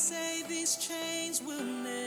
say these chains will never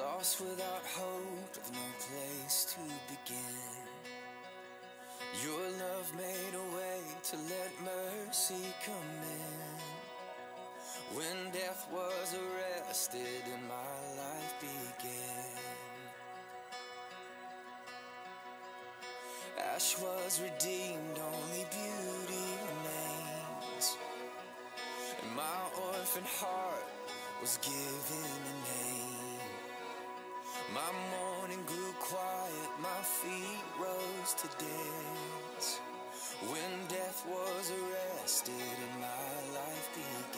lost without hope, with no place to begin. Your love made a way to let mercy come in. When death was arrested and my life began, ash was redeemed, only beauty remains. And my orphan heart was given a name. My mourning grew quiet, my feet rose to dance. When death was arrested and my life began.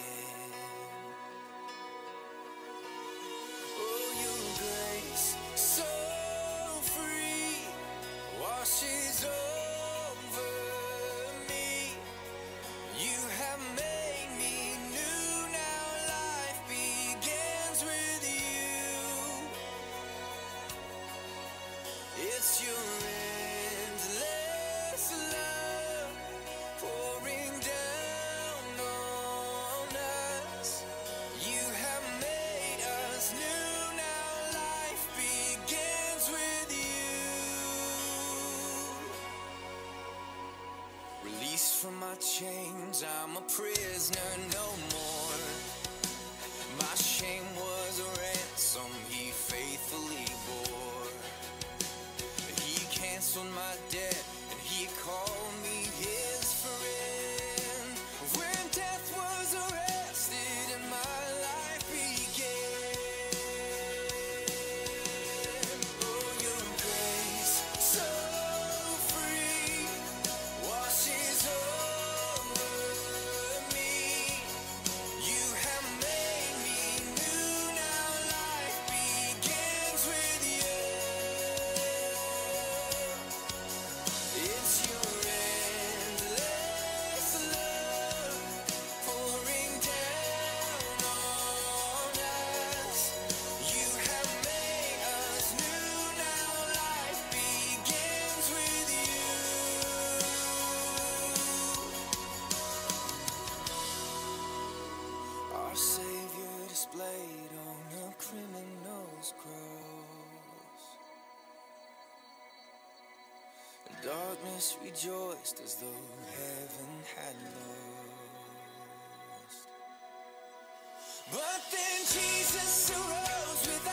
just as though heaven had lost. But then Jesus arose without.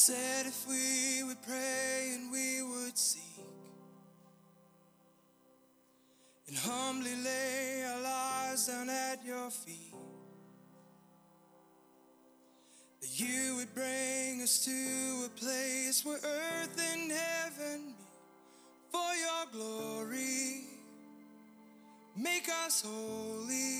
said if we would pray and we would seek and humbly lay our lives down at your feet, that you would bring us to a place where earth and heaven meet for your glory. Make us holy.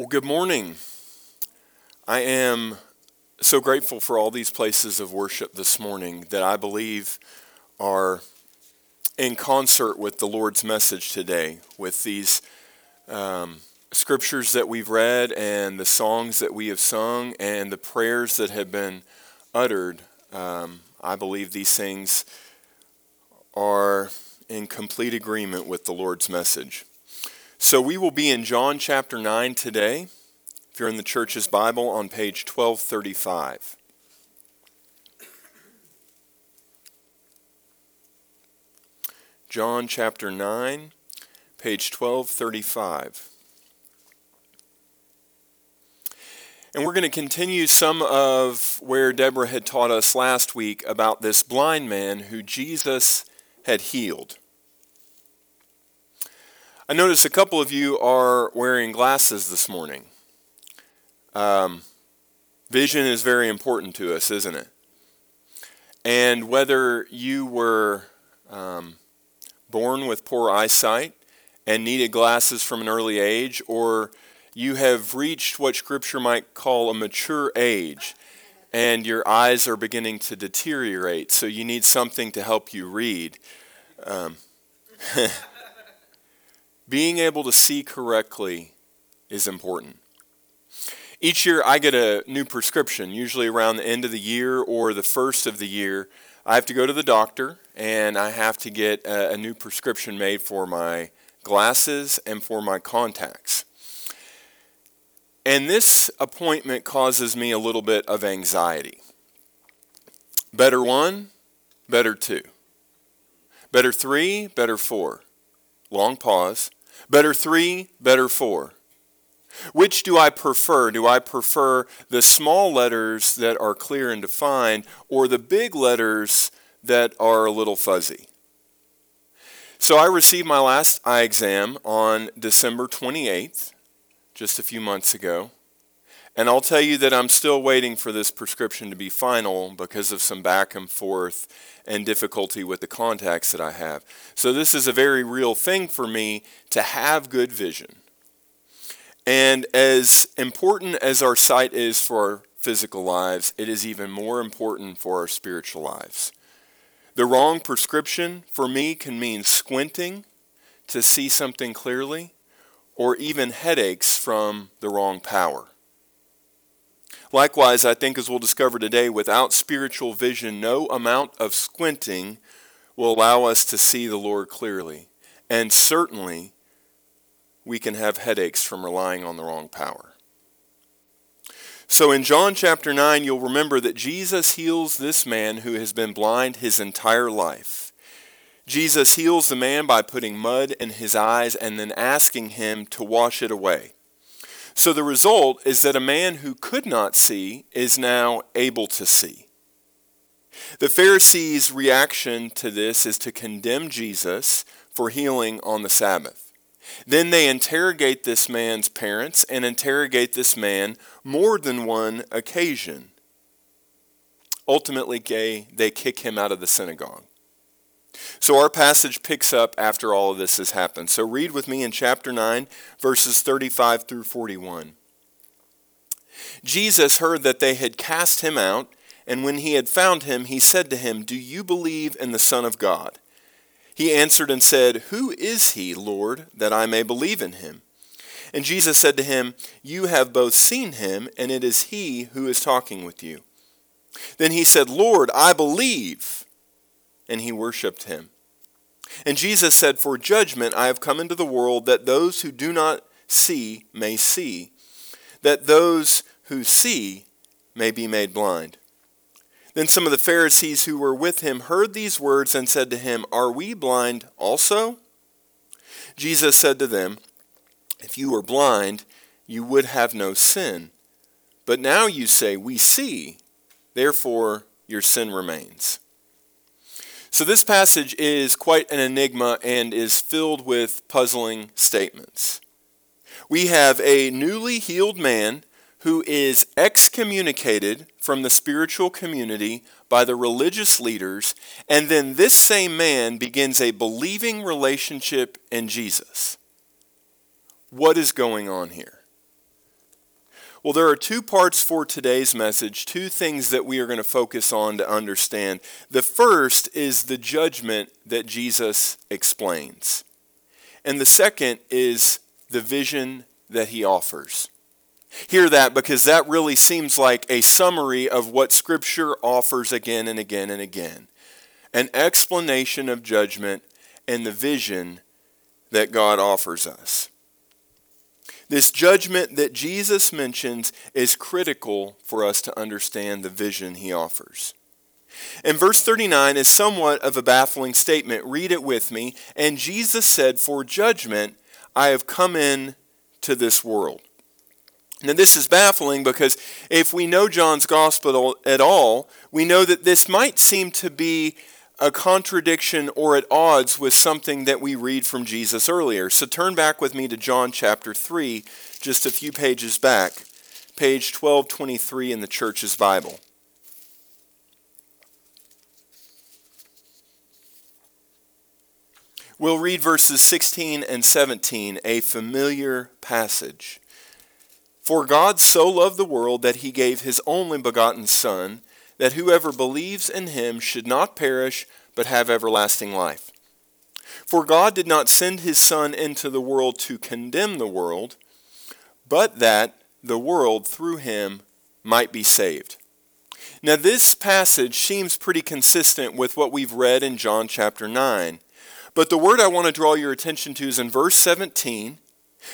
Well, good morning. I am so grateful for all these places of worship this morning that I believe are in concert with the Lord's message today, with these um, scriptures that we've read and the songs that we have sung and the prayers that have been uttered. Um, I believe these things are in complete agreement with the Lord's message. So we will be in John chapter 9 today. If you're in the church's Bible, on page 1235. John chapter 9, page 1235. And we're going to continue some of where Deborah had taught us last week about this blind man who Jesus had healed. I notice a couple of you are wearing glasses this morning. Um, vision is very important to us, isn't it? And whether you were um, born with poor eyesight and needed glasses from an early age, or you have reached what Scripture might call a mature age and your eyes are beginning to deteriorate, so you need something to help you read. Um, being able to see correctly is important. Each year, I get a new prescription, usually around the end of the year or the first of the year. I have to go to the doctor and I have to get a, a new prescription made for my glasses and for my contacts. And this appointment causes me a little bit of anxiety. Better one, better two. Better three, better four. Long pause. Better three, better four. Which do I prefer? Do I prefer the small letters that are clear and defined or the big letters that are a little fuzzy? So I received my last eye exam on December 28th, just a few months ago. And I'll tell you that I'm still waiting for this prescription to be final because of some back and forth and difficulty with the contacts that I have. So, this is a very real thing for me to have good vision. And as important as our sight is for our physical lives, it is even more important for our spiritual lives. The wrong prescription for me can mean squinting to see something clearly, or even headaches from the wrong power. Likewise, I think as we'll discover today, without spiritual vision, no amount of squinting will allow us to see the Lord clearly. And certainly, we can have headaches from relying on the wrong power. So in John chapter 9, you'll remember that Jesus heals this man who has been blind his entire life. Jesus heals the man by putting mud in his eyes and then asking him to wash it away. So the result is that a man who could not see is now able to see. The Pharisees' reaction to this is to condemn Jesus for healing on the Sabbath. Then they interrogate this man's parents and interrogate this man more than one occasion. Ultimately, they kick him out of the synagogue. So our passage picks up after all of this has happened. So read with me in chapter 9, verses 35 through 41. Jesus heard that they had cast him out, and when he had found him, he said to him, Do you believe in the Son of God? He answered and said, Who is he, Lord, that I may believe in him? And Jesus said to him, You have both seen him, and it is he who is talking with you. Then he said, Lord, I believe and he worshipped him. And Jesus said, For judgment I have come into the world that those who do not see may see, that those who see may be made blind. Then some of the Pharisees who were with him heard these words and said to him, Are we blind also? Jesus said to them, If you were blind, you would have no sin. But now you say, We see, therefore your sin remains. So, this passage is quite an enigma and is filled with puzzling statements. We have a newly healed man who is excommunicated from the spiritual community by the religious leaders, and then this same man begins a believing relationship in Jesus. What is going on here? Well, there are two parts for today's message, two things that we are going to focus on to understand. The first is the judgment that Jesus explains, and the second is the vision that he offers. Hear that because that really seems like a summary of what Scripture offers again and again and again an explanation of judgment and the vision that God offers us. This judgment that Jesus mentions is critical for us to understand the vision he offers. And verse 39 is somewhat of a baffling statement. Read it with me. And Jesus said, For judgment I have come in to this world. Now, this is baffling because if we know John's gospel at all, we know that this might seem to be a contradiction or at odds with something that we read from Jesus earlier. So turn back with me to John chapter 3, just a few pages back, page 1223 in the church's Bible. We'll read verses 16 and 17, a familiar passage. For God so loved the world that he gave his only begotten Son that whoever believes in him should not perish, but have everlasting life. For God did not send his Son into the world to condemn the world, but that the world through him might be saved. Now, this passage seems pretty consistent with what we've read in John chapter 9. But the word I want to draw your attention to is in verse 17.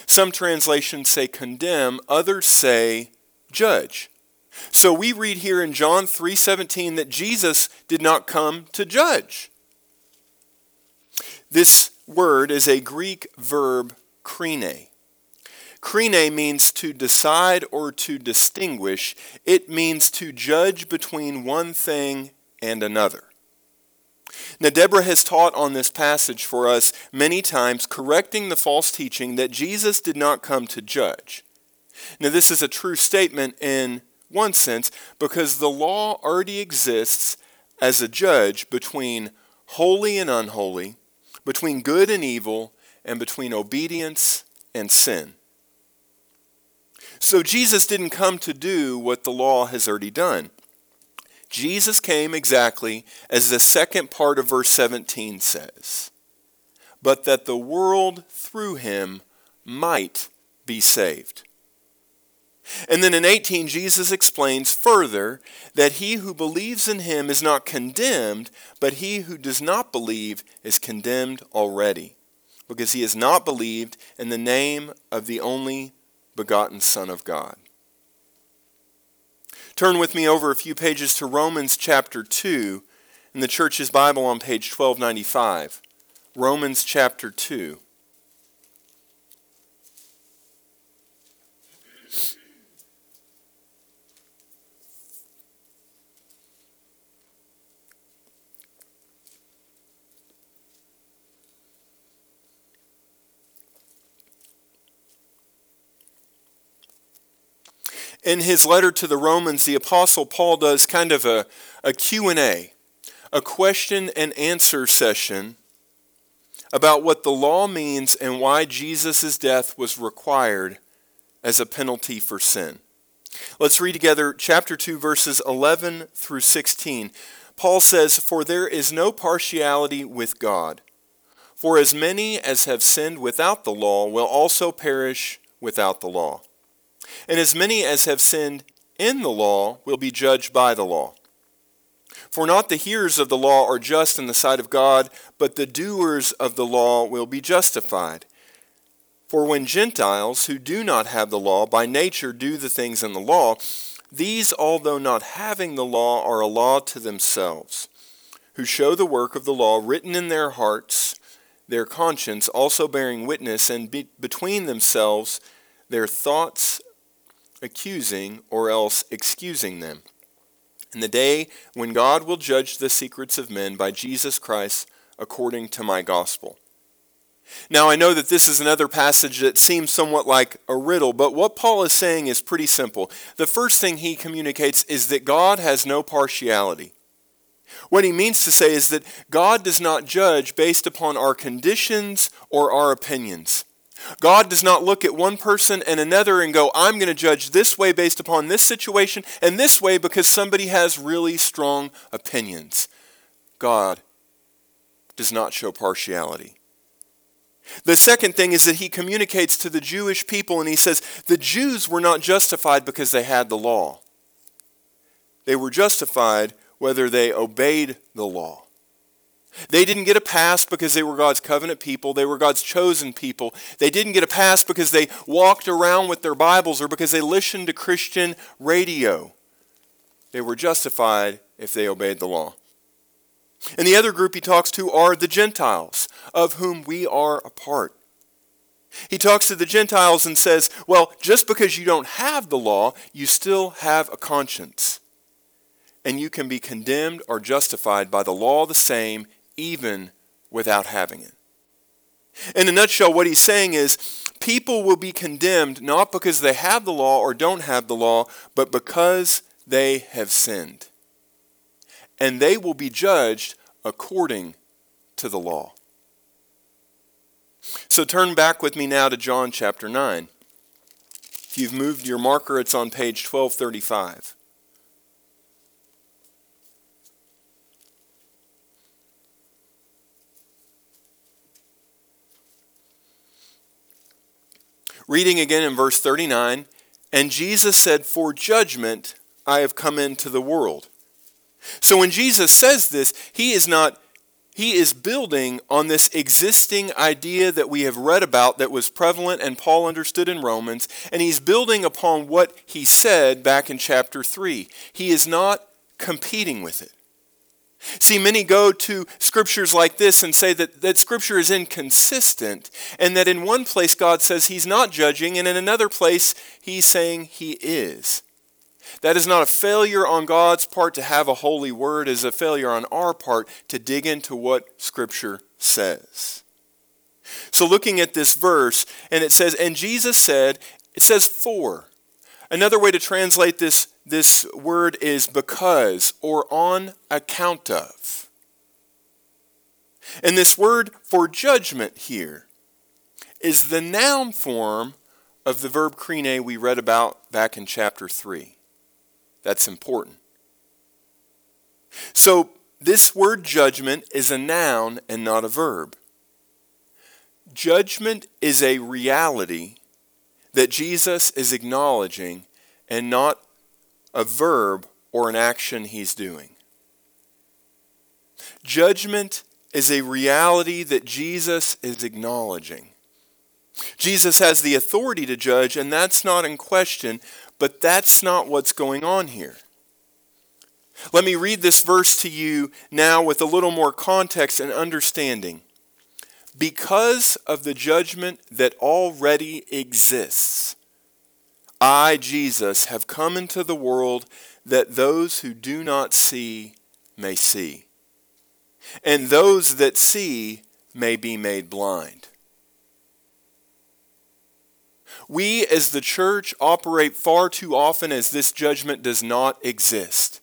Some translations say condemn, others say judge. So we read here in John 3:17 that Jesus did not come to judge. This word is a Greek verb krine. Krine means to decide or to distinguish. It means to judge between one thing and another. Now, Deborah has taught on this passage for us many times, correcting the false teaching that Jesus did not come to judge. Now, this is a true statement in one sense, because the law already exists as a judge between holy and unholy, between good and evil, and between obedience and sin. So Jesus didn't come to do what the law has already done. Jesus came exactly as the second part of verse 17 says, but that the world through him might be saved. And then in 18, Jesus explains further that he who believes in him is not condemned, but he who does not believe is condemned already, because he has not believed in the name of the only begotten Son of God. Turn with me over a few pages to Romans chapter 2 in the church's Bible on page 1295. Romans chapter 2. In his letter to the Romans, the apostle Paul does kind of a, a Q&A, a question and answer session about what the law means and why Jesus' death was required as a penalty for sin. Let's read together chapter 2 verses 11 through 16. Paul says, "For there is no partiality with God. For as many as have sinned without the law will also perish without the law." And as many as have sinned in the law will be judged by the law. For not the hearers of the law are just in the sight of God, but the doers of the law will be justified. For when Gentiles who do not have the law by nature do the things in the law, these, although not having the law, are a law to themselves, who show the work of the law written in their hearts, their conscience also bearing witness, and be between themselves their thoughts accusing or else excusing them. In the day when God will judge the secrets of men by Jesus Christ according to my gospel. Now, I know that this is another passage that seems somewhat like a riddle, but what Paul is saying is pretty simple. The first thing he communicates is that God has no partiality. What he means to say is that God does not judge based upon our conditions or our opinions. God does not look at one person and another and go, I'm going to judge this way based upon this situation and this way because somebody has really strong opinions. God does not show partiality. The second thing is that he communicates to the Jewish people and he says the Jews were not justified because they had the law. They were justified whether they obeyed the law. They didn't get a pass because they were God's covenant people. They were God's chosen people. They didn't get a pass because they walked around with their Bibles or because they listened to Christian radio. They were justified if they obeyed the law. And the other group he talks to are the Gentiles, of whom we are a part. He talks to the Gentiles and says, Well, just because you don't have the law, you still have a conscience. And you can be condemned or justified by the law the same even without having it. In a nutshell, what he's saying is people will be condemned not because they have the law or don't have the law, but because they have sinned. And they will be judged according to the law. So turn back with me now to John chapter 9. If you've moved your marker, it's on page 1235. Reading again in verse 39 And Jesus said, For judgment I have come into the world. So when Jesus says this, he is not he is building on this existing idea that we have read about that was prevalent and Paul understood in Romans, and he's building upon what he said back in chapter 3. He is not competing with it. See, many go to scriptures like this and say that, that scripture is inconsistent, and that in one place God says he's not judging, and in another place he's saying he is. That is not a failure on God's part to have a holy word, it is a failure on our part to dig into what scripture says. So, looking at this verse, and it says, And Jesus said, it says for. Another way to translate this this word is because or on account of. And this word for judgment here is the noun form of the verb krine we read about back in chapter 3. That's important. So, this word judgment is a noun and not a verb. Judgment is a reality that Jesus is acknowledging and not a verb or an action he's doing. Judgment is a reality that Jesus is acknowledging. Jesus has the authority to judge, and that's not in question, but that's not what's going on here. Let me read this verse to you now with a little more context and understanding. because of the judgment that already exists. I, Jesus, have come into the world that those who do not see may see, and those that see may be made blind. We as the church operate far too often as this judgment does not exist.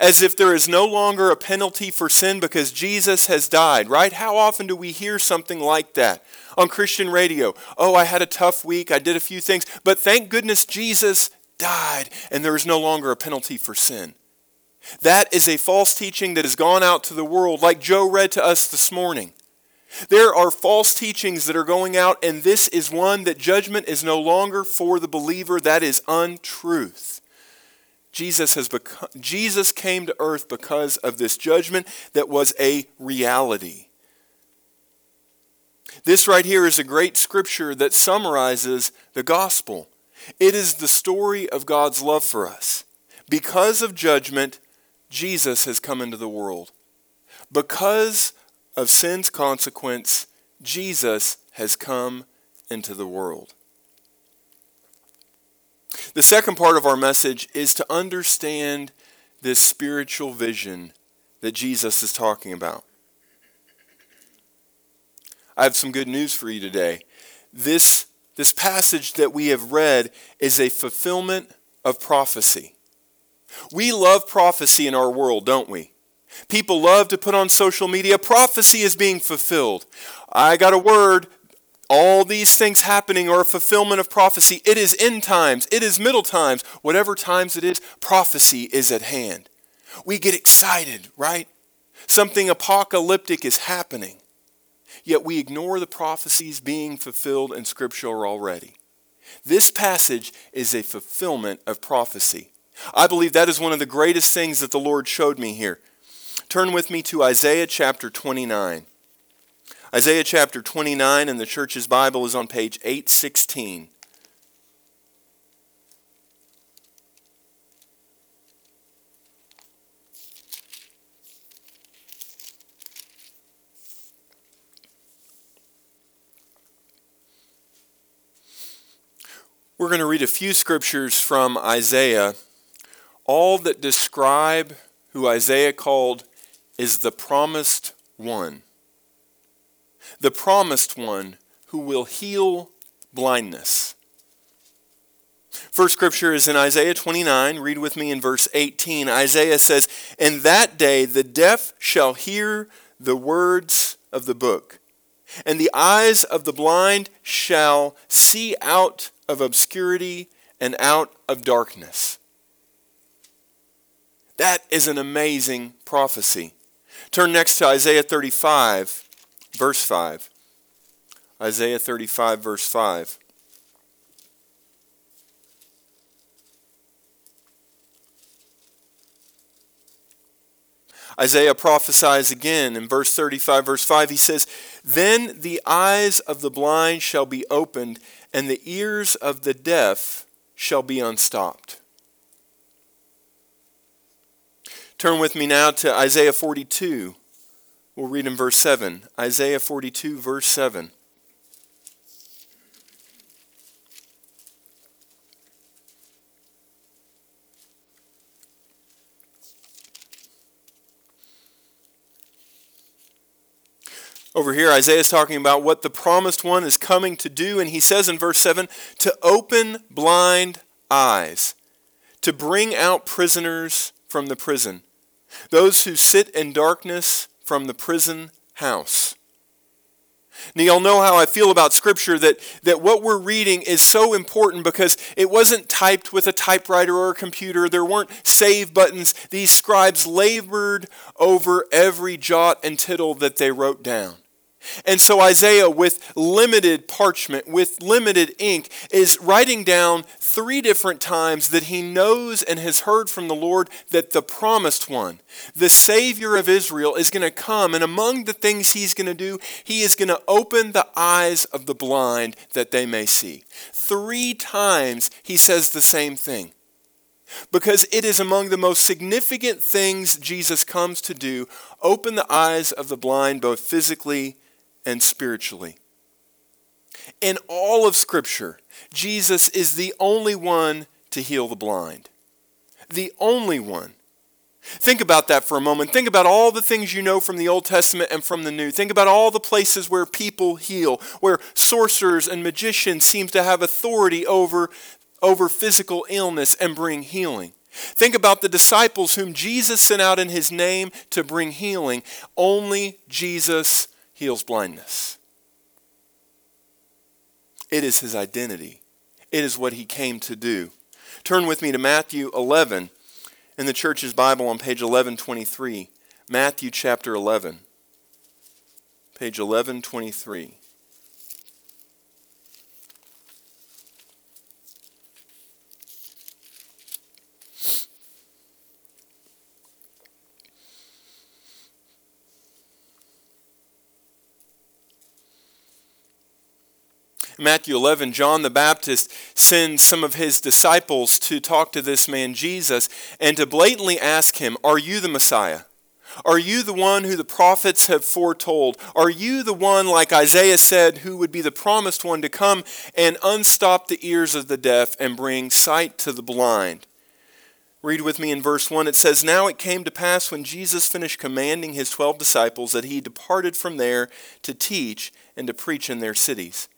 As if there is no longer a penalty for sin because Jesus has died, right? How often do we hear something like that on Christian radio? Oh, I had a tough week, I did a few things, but thank goodness Jesus died and there is no longer a penalty for sin. That is a false teaching that has gone out to the world, like Joe read to us this morning. There are false teachings that are going out, and this is one that judgment is no longer for the believer. That is untruth. Jesus, has become, Jesus came to earth because of this judgment that was a reality. This right here is a great scripture that summarizes the gospel. It is the story of God's love for us. Because of judgment, Jesus has come into the world. Because of sin's consequence, Jesus has come into the world. The second part of our message is to understand this spiritual vision that Jesus is talking about. I have some good news for you today. This, this passage that we have read is a fulfillment of prophecy. We love prophecy in our world, don't we? People love to put on social media, prophecy is being fulfilled. I got a word. All these things happening are a fulfillment of prophecy. It is end times, it is middle times, whatever times it is, prophecy is at hand. We get excited, right? Something apocalyptic is happening. Yet we ignore the prophecies being fulfilled in Scripture already. This passage is a fulfillment of prophecy. I believe that is one of the greatest things that the Lord showed me here. Turn with me to Isaiah chapter 29. Isaiah chapter 29 in the church's Bible is on page 816. We're going to read a few scriptures from Isaiah, all that describe who Isaiah called is the promised one. The promised one who will heal blindness. First scripture is in Isaiah 29. Read with me in verse 18. Isaiah says, In that day the deaf shall hear the words of the book, and the eyes of the blind shall see out of obscurity and out of darkness. That is an amazing prophecy. Turn next to Isaiah 35, verse 5. Isaiah 35, verse 5. Isaiah prophesies again in verse 35, verse 5. He says, Then the eyes of the blind shall be opened, and the ears of the deaf shall be unstopped. Turn with me now to Isaiah 42. We'll read in verse 7. Isaiah 42, verse 7. Over here, Isaiah is talking about what the promised one is coming to do, and he says in verse 7 to open blind eyes, to bring out prisoners from the prison those who sit in darkness from the prison house. Now, y'all know how I feel about Scripture that, that what we're reading is so important because it wasn't typed with a typewriter or a computer. There weren't save buttons. These scribes labored over every jot and tittle that they wrote down. And so Isaiah, with limited parchment, with limited ink, is writing down three different times that he knows and has heard from the Lord that the promised one, the Savior of Israel, is going to come. And among the things he's going to do, he is going to open the eyes of the blind that they may see. Three times he says the same thing. Because it is among the most significant things Jesus comes to do open the eyes of the blind, both physically and spiritually. In all of Scripture, Jesus is the only one to heal the blind. The only one. Think about that for a moment. Think about all the things you know from the Old Testament and from the New. Think about all the places where people heal, where sorcerers and magicians seem to have authority over, over physical illness and bring healing. Think about the disciples whom Jesus sent out in his name to bring healing. Only Jesus heals blindness. It is his identity, it is what he came to do. Turn with me to Matthew 11 in the church's Bible on page 1123. Matthew chapter 11. Page 1123. Matthew 11, John the Baptist sends some of his disciples to talk to this man Jesus and to blatantly ask him, Are you the Messiah? Are you the one who the prophets have foretold? Are you the one, like Isaiah said, who would be the promised one to come and unstop the ears of the deaf and bring sight to the blind? Read with me in verse 1. It says, Now it came to pass when Jesus finished commanding his twelve disciples that he departed from there to teach and to preach in their cities.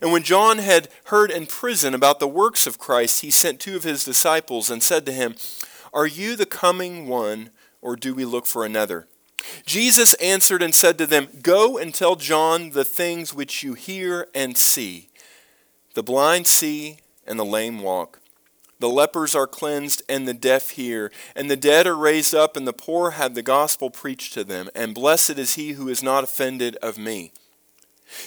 And when John had heard in prison about the works of Christ, he sent two of his disciples and said to him, Are you the coming one, or do we look for another? Jesus answered and said to them, Go and tell John the things which you hear and see. The blind see, and the lame walk. The lepers are cleansed, and the deaf hear, and the dead are raised up, and the poor have the gospel preached to them. And blessed is he who is not offended of me.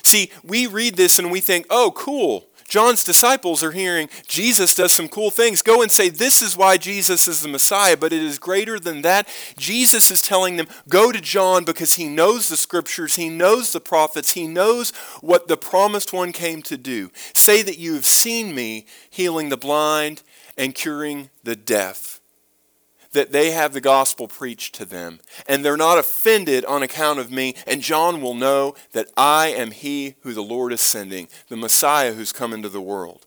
See, we read this and we think, oh, cool. John's disciples are hearing Jesus does some cool things. Go and say, This is why Jesus is the Messiah. But it is greater than that. Jesus is telling them, Go to John because he knows the scriptures, he knows the prophets, he knows what the promised one came to do. Say that you have seen me healing the blind and curing the deaf that they have the gospel preached to them, and they're not offended on account of me, and John will know that I am he who the Lord is sending, the Messiah who's come into the world.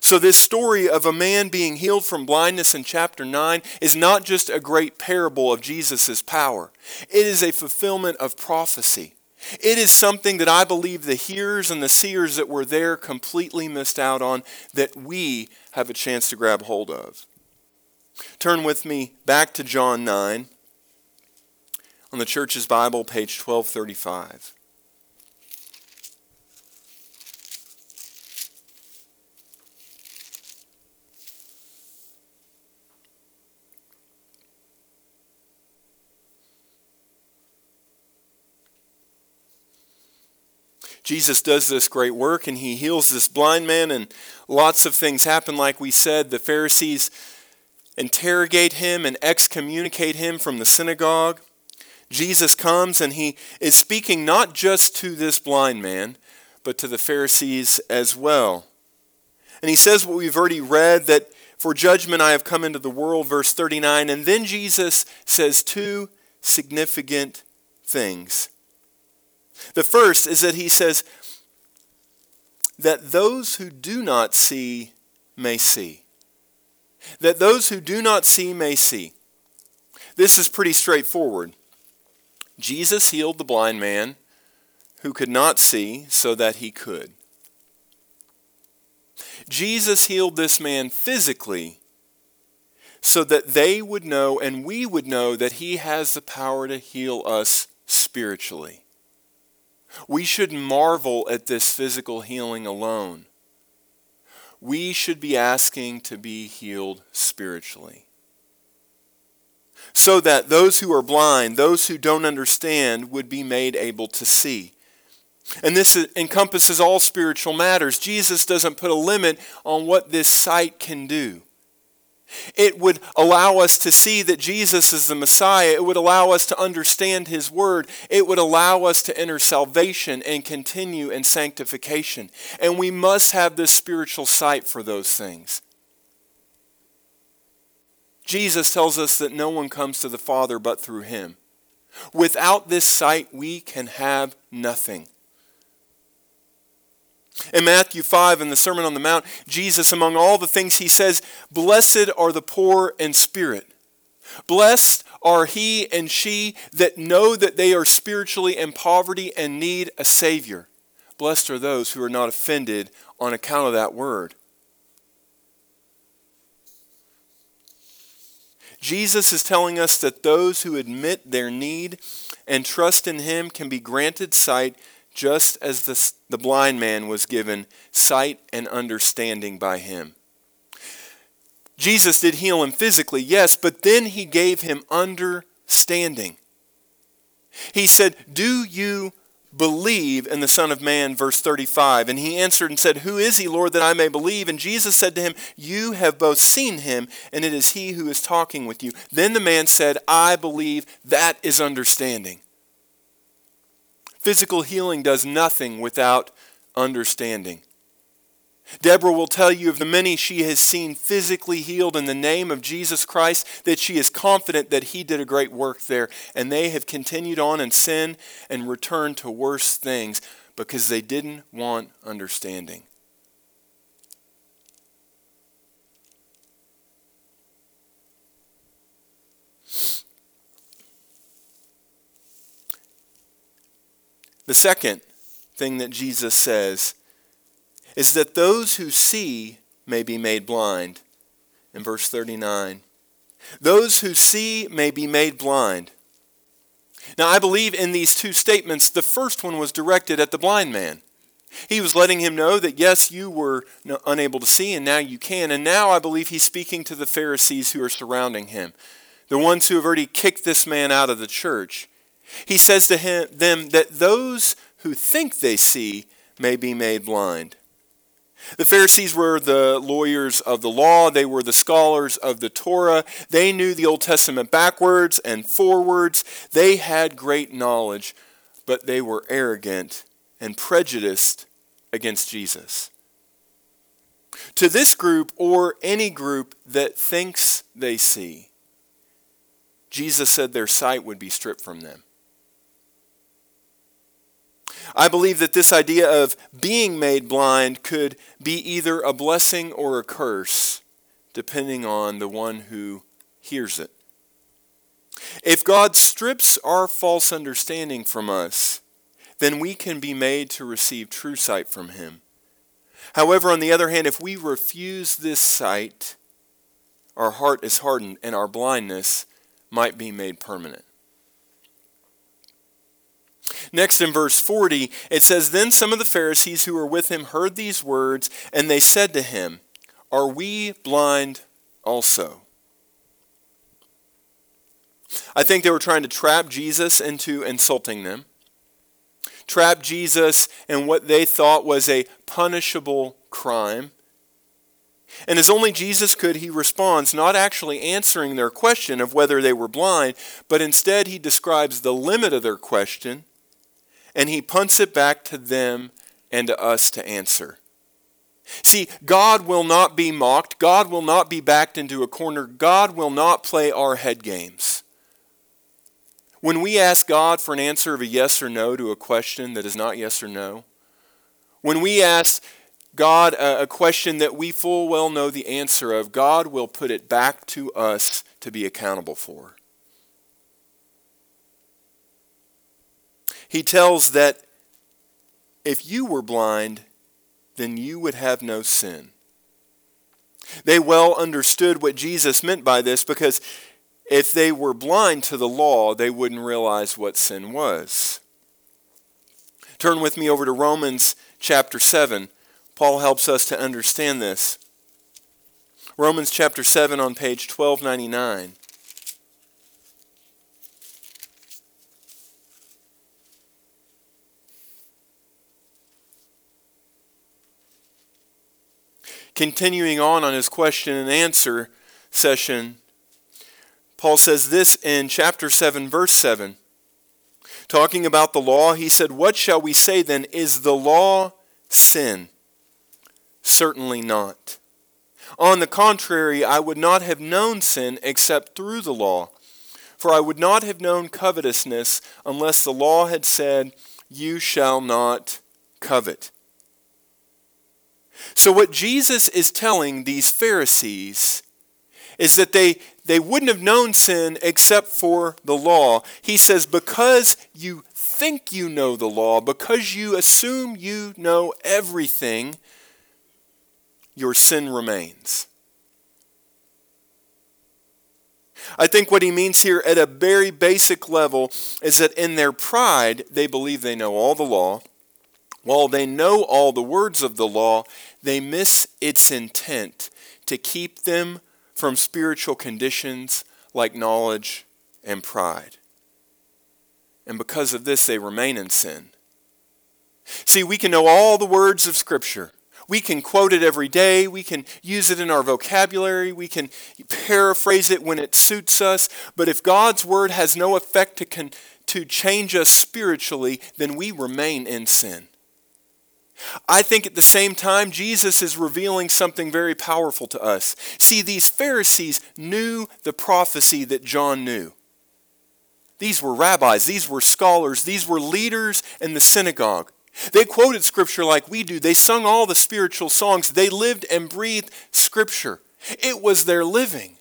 So, this story of a man being healed from blindness in chapter 9 is not just a great parable of Jesus' power, it is a fulfillment of prophecy. It is something that I believe the hearers and the seers that were there completely missed out on that we have a chance to grab hold of. Turn with me back to John 9 on the church's Bible, page 1235. Jesus does this great work and he heals this blind man, and lots of things happen, like we said. The Pharisees interrogate him and excommunicate him from the synagogue. Jesus comes and he is speaking not just to this blind man, but to the Pharisees as well. And he says what we've already read that for judgment I have come into the world, verse 39. And then Jesus says two significant things. The first is that he says that those who do not see may see that those who do not see may see. This is pretty straightforward. Jesus healed the blind man who could not see so that he could. Jesus healed this man physically so that they would know and we would know that he has the power to heal us spiritually. We should marvel at this physical healing alone we should be asking to be healed spiritually. So that those who are blind, those who don't understand, would be made able to see. And this encompasses all spiritual matters. Jesus doesn't put a limit on what this sight can do. It would allow us to see that Jesus is the Messiah. It would allow us to understand His Word. It would allow us to enter salvation and continue in sanctification. And we must have this spiritual sight for those things. Jesus tells us that no one comes to the Father but through Him. Without this sight, we can have nothing. In Matthew 5, in the Sermon on the Mount, Jesus, among all the things he says, Blessed are the poor in spirit. Blessed are he and she that know that they are spiritually in poverty and need a Savior. Blessed are those who are not offended on account of that word. Jesus is telling us that those who admit their need and trust in Him can be granted sight just as the, the blind man was given sight and understanding by Him. Jesus did heal him physically, yes, but then He gave him understanding. He said, Do you believe in the Son of Man, verse 35. And he answered and said, Who is he, Lord, that I may believe? And Jesus said to him, You have both seen him, and it is he who is talking with you. Then the man said, I believe. That is understanding. Physical healing does nothing without understanding. Deborah will tell you of the many she has seen physically healed in the name of Jesus Christ, that she is confident that he did a great work there, and they have continued on in sin and returned to worse things because they didn't want understanding. The second thing that Jesus says is that those who see may be made blind. In verse 39, those who see may be made blind. Now, I believe in these two statements, the first one was directed at the blind man. He was letting him know that, yes, you were unable to see, and now you can. And now I believe he's speaking to the Pharisees who are surrounding him, the ones who have already kicked this man out of the church. He says to him, them that those who think they see may be made blind. The Pharisees were the lawyers of the law, they were the scholars of the Torah. They knew the Old Testament backwards and forwards. They had great knowledge, but they were arrogant and prejudiced against Jesus. To this group, or any group that thinks they see, Jesus said their sight would be stripped from them. I believe that this idea of being made blind could be either a blessing or a curse, depending on the one who hears it. If God strips our false understanding from us, then we can be made to receive true sight from Him. However, on the other hand, if we refuse this sight, our heart is hardened and our blindness might be made permanent. Next in verse 40, it says, Then some of the Pharisees who were with him heard these words, and they said to him, Are we blind also? I think they were trying to trap Jesus into insulting them, trap Jesus in what they thought was a punishable crime. And as only Jesus could, he responds, not actually answering their question of whether they were blind, but instead he describes the limit of their question and he punts it back to them and to us to answer. See, God will not be mocked. God will not be backed into a corner. God will not play our head games. When we ask God for an answer of a yes or no to a question that is not yes or no, when we ask God a, question that we full well know the answer of, God will put it back to us to be accountable for. He tells that if you were blind, then you would have no sin. They well understood what Jesus meant by this because if they were blind to the law, they wouldn't realize what sin was. Turn with me over to Romans chapter 7. Paul helps us to understand this. Romans chapter 7 on page 1299. Continuing on on his question and answer session, Paul says this in chapter 7, verse 7. Talking about the law, he said, What shall we say then? Is the law sin? Certainly not. On the contrary, I would not have known sin except through the law. For I would not have known covetousness unless the law had said, You shall not covet. So, what Jesus is telling these Pharisees is that they, they wouldn't have known sin except for the law. He says, Because you think you know the law, because you assume you know everything, your sin remains. I think what he means here at a very basic level is that in their pride, they believe they know all the law. While they know all the words of the law, they miss its intent to keep them from spiritual conditions like knowledge and pride. And because of this, they remain in sin. See, we can know all the words of Scripture. We can quote it every day. We can use it in our vocabulary. We can paraphrase it when it suits us. But if God's Word has no effect to, con- to change us spiritually, then we remain in sin. I think at the same time, Jesus is revealing something very powerful to us. See, these Pharisees knew the prophecy that John knew. These were rabbis, these were scholars, these were leaders in the synagogue. They quoted Scripture like we do. They sung all the spiritual songs. They lived and breathed Scripture. It was their living.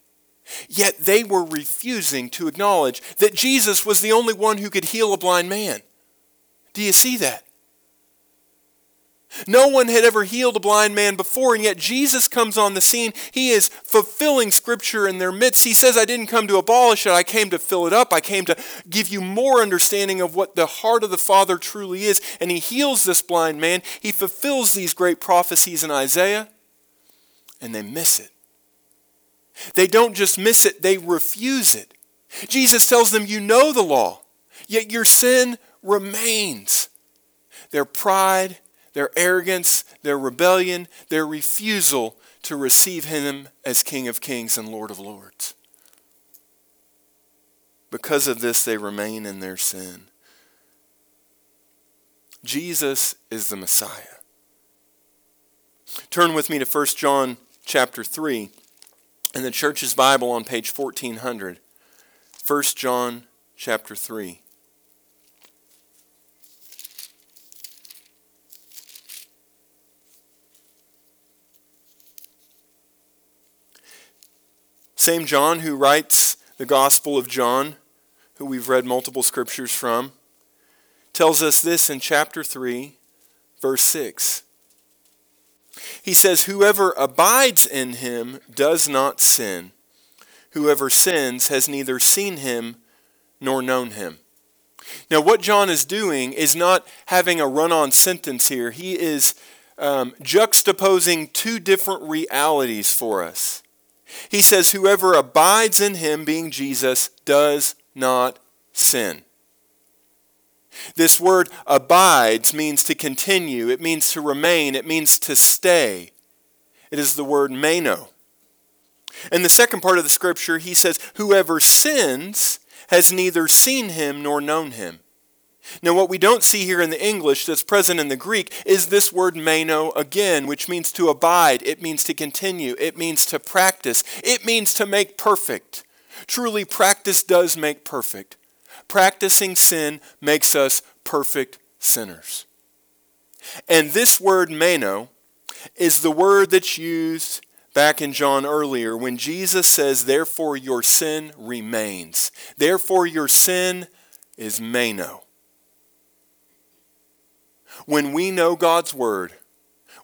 Yet they were refusing to acknowledge that Jesus was the only one who could heal a blind man. Do you see that? No one had ever healed a blind man before, and yet Jesus comes on the scene. He is fulfilling Scripture in their midst. He says, I didn't come to abolish it, I came to fill it up. I came to give you more understanding of what the heart of the Father truly is. And He heals this blind man. He fulfills these great prophecies in Isaiah, and they miss it. They don't just miss it, they refuse it. Jesus tells them, You know the law, yet your sin remains. Their pride their arrogance, their rebellion, their refusal to receive him as King of Kings and Lord of Lords. Because of this, they remain in their sin. Jesus is the Messiah. Turn with me to 1 John chapter 3 in the church's Bible on page 1400. 1 John chapter 3. Same John who writes the Gospel of John, who we've read multiple scriptures from, tells us this in chapter 3, verse 6. He says, Whoever abides in him does not sin. Whoever sins has neither seen him nor known him. Now, what John is doing is not having a run on sentence here. He is um, juxtaposing two different realities for us. He says, Whoever abides in him, being Jesus, does not sin. This word abides means to continue, it means to remain, it means to stay. It is the word meno. In the second part of the scripture, he says, Whoever sins has neither seen him nor known him. Now, what we don't see here in the English that's present in the Greek is this word meno again, which means to abide, it means to continue, it means to practice, it means to make perfect. Truly, practice does make perfect. Practicing sin makes us perfect sinners. And this word meno is the word that's used back in John earlier when Jesus says, Therefore your sin remains. Therefore your sin is meno. When we know God's word,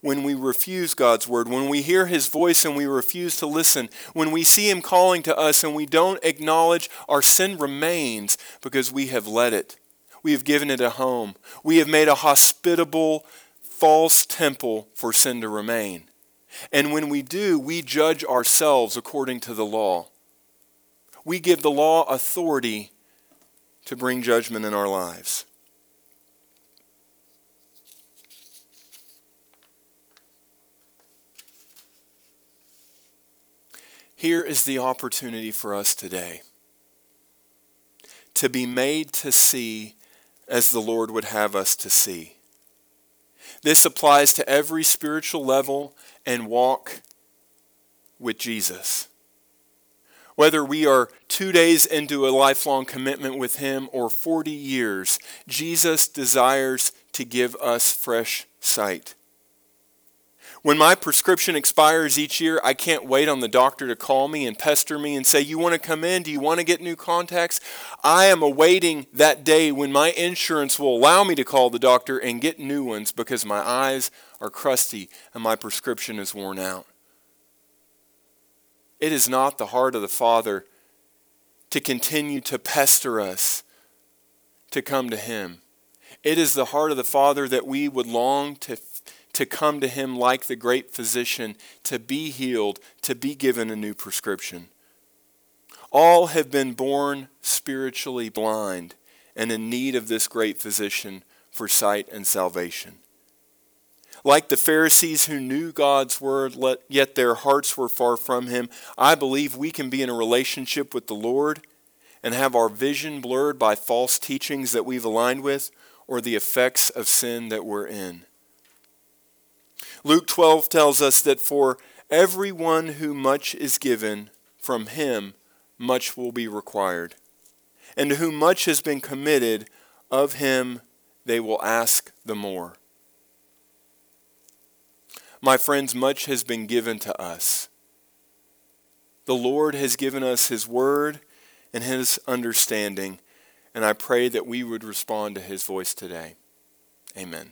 when we refuse God's word, when we hear his voice and we refuse to listen, when we see him calling to us and we don't acknowledge, our sin remains because we have let it. We have given it a home. We have made a hospitable, false temple for sin to remain. And when we do, we judge ourselves according to the law. We give the law authority to bring judgment in our lives. Here is the opportunity for us today to be made to see as the Lord would have us to see. This applies to every spiritual level and walk with Jesus. Whether we are two days into a lifelong commitment with Him or 40 years, Jesus desires to give us fresh sight. When my prescription expires each year, I can't wait on the doctor to call me and pester me and say, You want to come in? Do you want to get new contacts? I am awaiting that day when my insurance will allow me to call the doctor and get new ones because my eyes are crusty and my prescription is worn out. It is not the heart of the Father to continue to pester us to come to Him. It is the heart of the Father that we would long to, to come to Him like the great physician, to be healed, to be given a new prescription. All have been born spiritually blind and in need of this great physician for sight and salvation. Like the Pharisees who knew God's word, yet their hearts were far from Him, I believe we can be in a relationship with the Lord and have our vision blurred by false teachings that we've aligned with or the effects of sin that we're in. Luke 12 tells us that for everyone who much is given, from him much will be required. And to whom much has been committed, of him they will ask the more. My friends, much has been given to us. The Lord has given us His Word and His understanding, and I pray that we would respond to His voice today. Amen.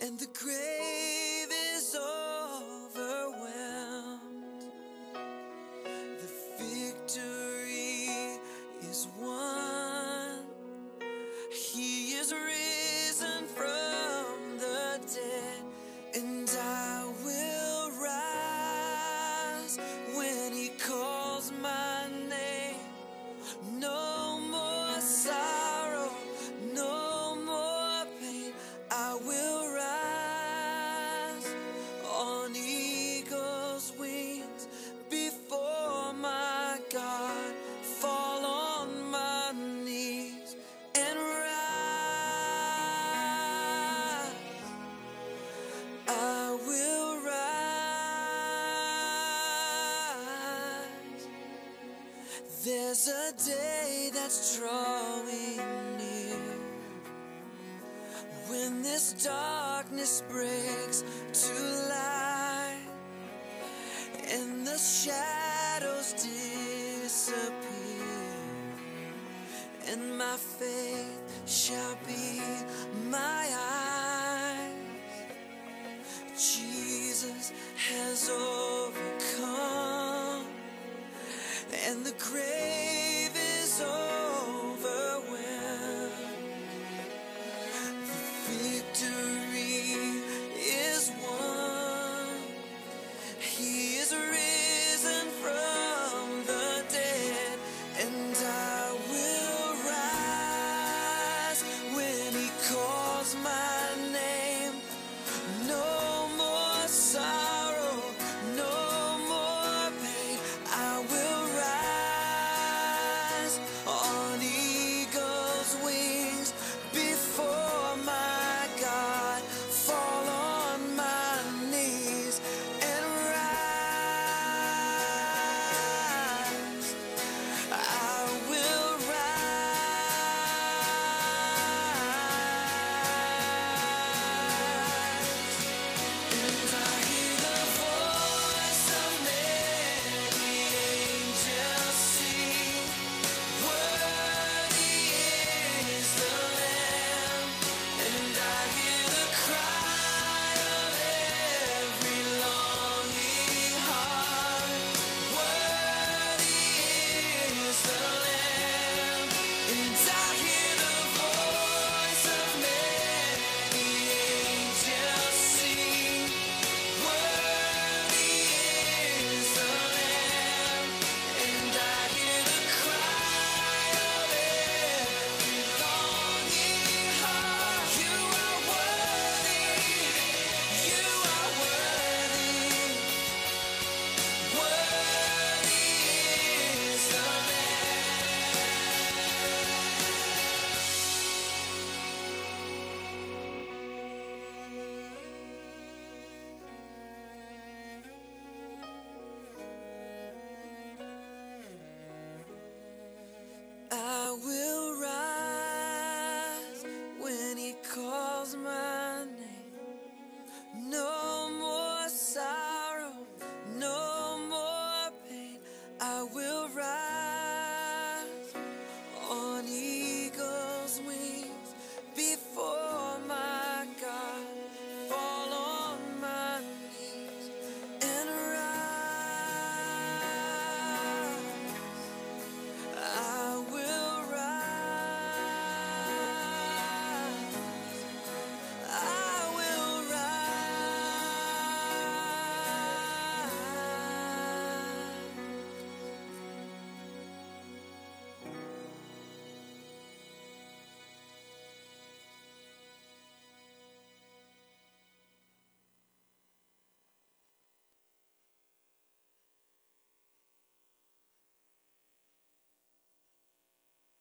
and the grave is overwhelmed. A day that's drawing near. When this darkness breaks